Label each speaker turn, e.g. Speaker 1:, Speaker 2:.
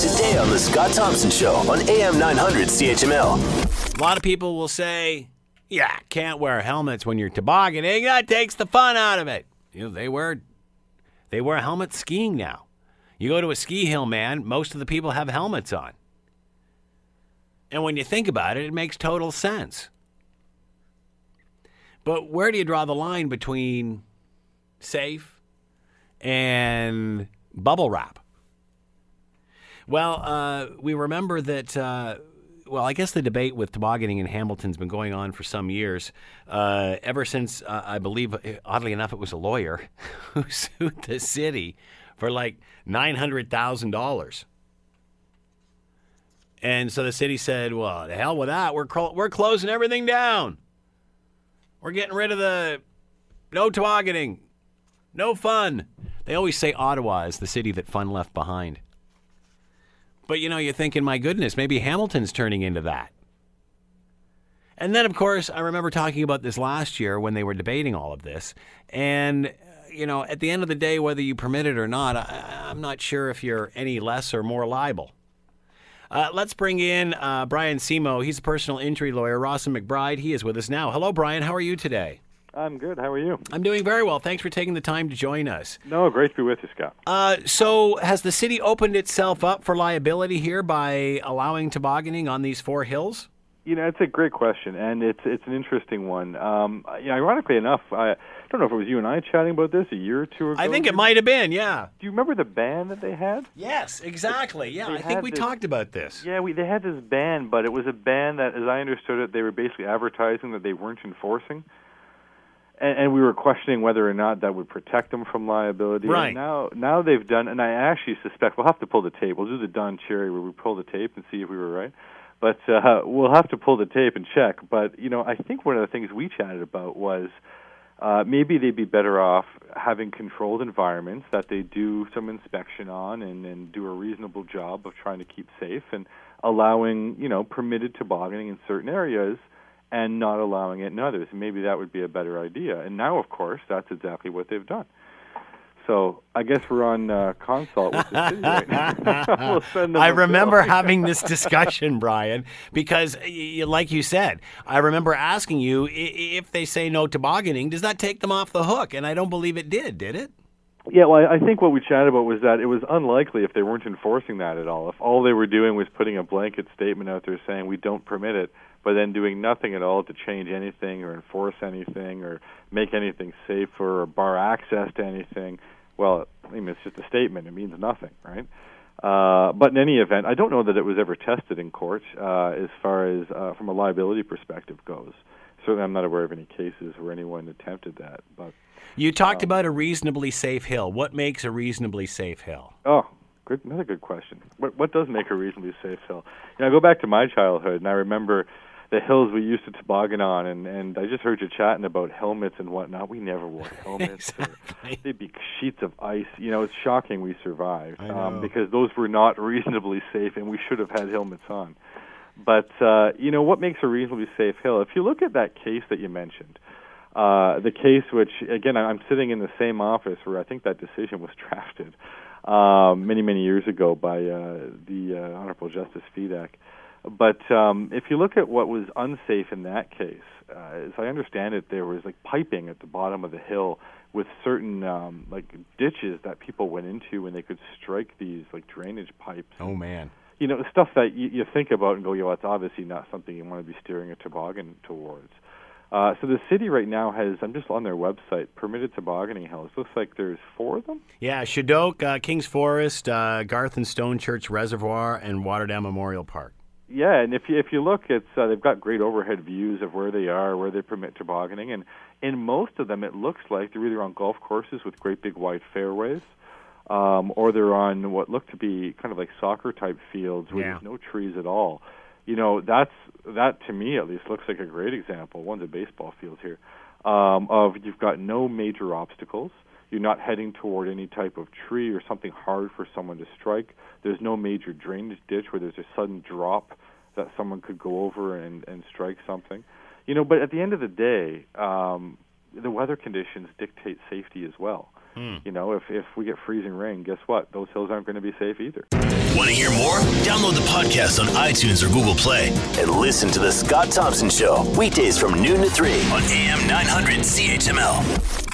Speaker 1: Today on The Scott Thompson Show on AM 900 CHML.
Speaker 2: A lot of people will say, yeah, can't wear helmets when you're tobogganing. That takes the fun out of it. You know, they wear they wear helmets skiing now. You go to a ski hill, man, most of the people have helmets on. And when you think about it, it makes total sense. But where do you draw the line between safe and bubble wrap? Well, uh, we remember that. Uh, well, I guess the debate with tobogganing in Hamilton's been going on for some years. Uh, ever since uh, I believe, oddly enough, it was a lawyer who sued the city for like nine hundred thousand dollars. And so the city said, "Well, the hell with that. We're cl- we're closing everything down. We're getting rid of the no tobogganing, no fun." They always say Ottawa is the city that fun left behind. But you know, you're thinking, my goodness, maybe Hamilton's turning into that. And then, of course, I remember talking about this last year when they were debating all of this. And, uh, you know, at the end of the day, whether you permit it or not, I, am not sure if you're any less or more liable. Uh, let's bring in uh, Brian Simo. He's a personal injury lawyer. Ross and McBride, he is with us now. Hello, Brian. How are you today?
Speaker 3: I'm good. How are you?
Speaker 2: I'm doing very well. Thanks for taking the time to join us.
Speaker 3: No, great to be with you, Scott.
Speaker 2: Uh, so, has the city opened itself up for liability here by allowing tobogganing on these four hills?
Speaker 3: You know, it's a great question, and it's it's an interesting one. Um, you know, ironically enough, I don't know if it was you and I chatting about this a year or two ago.
Speaker 2: I think it might have been, yeah.
Speaker 3: Do you remember the ban that they had?
Speaker 2: Yes, exactly. Yeah, they I think we
Speaker 3: this,
Speaker 2: talked about this.
Speaker 3: Yeah, we they had this ban, but it was a ban that, as I understood it, they were basically advertising that they weren't enforcing and, and we were questioning whether or not that would protect them from liability.
Speaker 2: Right.
Speaker 3: And now, now they've done, and I actually suspect we'll have to pull the tape. We'll do the Don Cherry where we pull the tape and see if we were right. But uh, we'll have to pull the tape and check. But you know, I think one of the things we chatted about was uh, maybe they'd be better off having controlled environments that they do some inspection on and, and do a reasonable job of trying to keep safe and allowing you know permitted tobogganing in certain areas and not allowing it in others. Maybe that would be a better idea. And now, of course, that's exactly what they've done. So I guess we're on uh, consult with the city right now. we'll
Speaker 2: I remember having this discussion, Brian, because, like you said, I remember asking you if they say no tobogganing, does that take them off the hook? And I don't believe it did, did it?
Speaker 3: Yeah, well, I think what we chatted about was that it was unlikely if they weren't enforcing that at all. If all they were doing was putting a blanket statement out there saying we don't permit it, but then doing nothing at all to change anything or enforce anything or make anything safer or bar access to anything, well, I mean, it's just a statement. It means nothing, right? Uh, but in any event, I don't know that it was ever tested in court uh, as far as uh, from a liability perspective goes. Certainly, I'm not aware of any cases where anyone attempted that. But
Speaker 2: you talked um, about a reasonably safe hill. What makes a reasonably safe hill?
Speaker 3: Oh, good. Another good question. What what does make a reasonably safe hill? You know, I go back to my childhood, and I remember the hills we used to toboggan on, and and I just heard you chatting about helmets and whatnot. We never wore helmets.
Speaker 2: exactly.
Speaker 3: they'd be sheets of ice. You know, it's shocking we survived um, because those were not reasonably safe, and we should have had helmets on. But uh, you know what makes a reasonably safe hill? If you look at that case that you mentioned, uh, the case which again I'm sitting in the same office where I think that decision was drafted um, many many years ago by uh, the uh, Honorable Justice Fedak. But um, if you look at what was unsafe in that case, uh, as I understand it, there was like piping at the bottom of the hill with certain um, like ditches that people went into when they could strike these like drainage pipes.
Speaker 2: Oh man!
Speaker 3: You know stuff that you, you think about and go, yo, it's obviously not something you want to be steering a toboggan towards. Uh, so the city right now has, I'm just on their website, permitted tobogganing hills. Looks like there's four of them.
Speaker 2: Yeah, Chedoke, uh, Kings Forest, uh, Garth and Stone Church Reservoir, and Waterdown Memorial Park.
Speaker 3: Yeah, and if you if you look, it's uh, they've got great overhead views of where they are, where they permit tobogganing, and in most of them, it looks like they're either on golf courses with great big wide fairways, um, or they're on what look to be kind of like soccer type fields where
Speaker 2: yeah.
Speaker 3: there's no trees at all. You know, that's that to me at least looks like a great example. One's a baseball field here um, of you've got no major obstacles. You're not heading toward any type of tree or something hard for someone to strike. There's no major drainage ditch where there's a sudden drop that someone could go over and, and strike something. You know, but at the end of the day, um, the weather conditions dictate safety as well. Hmm. You know, if if we get freezing rain, guess what? Those hills aren't going to be safe either.
Speaker 1: Want to hear more? Download the podcast on iTunes or Google Play and listen to the Scott Thompson Show weekdays from noon to three on AM 900 CHML.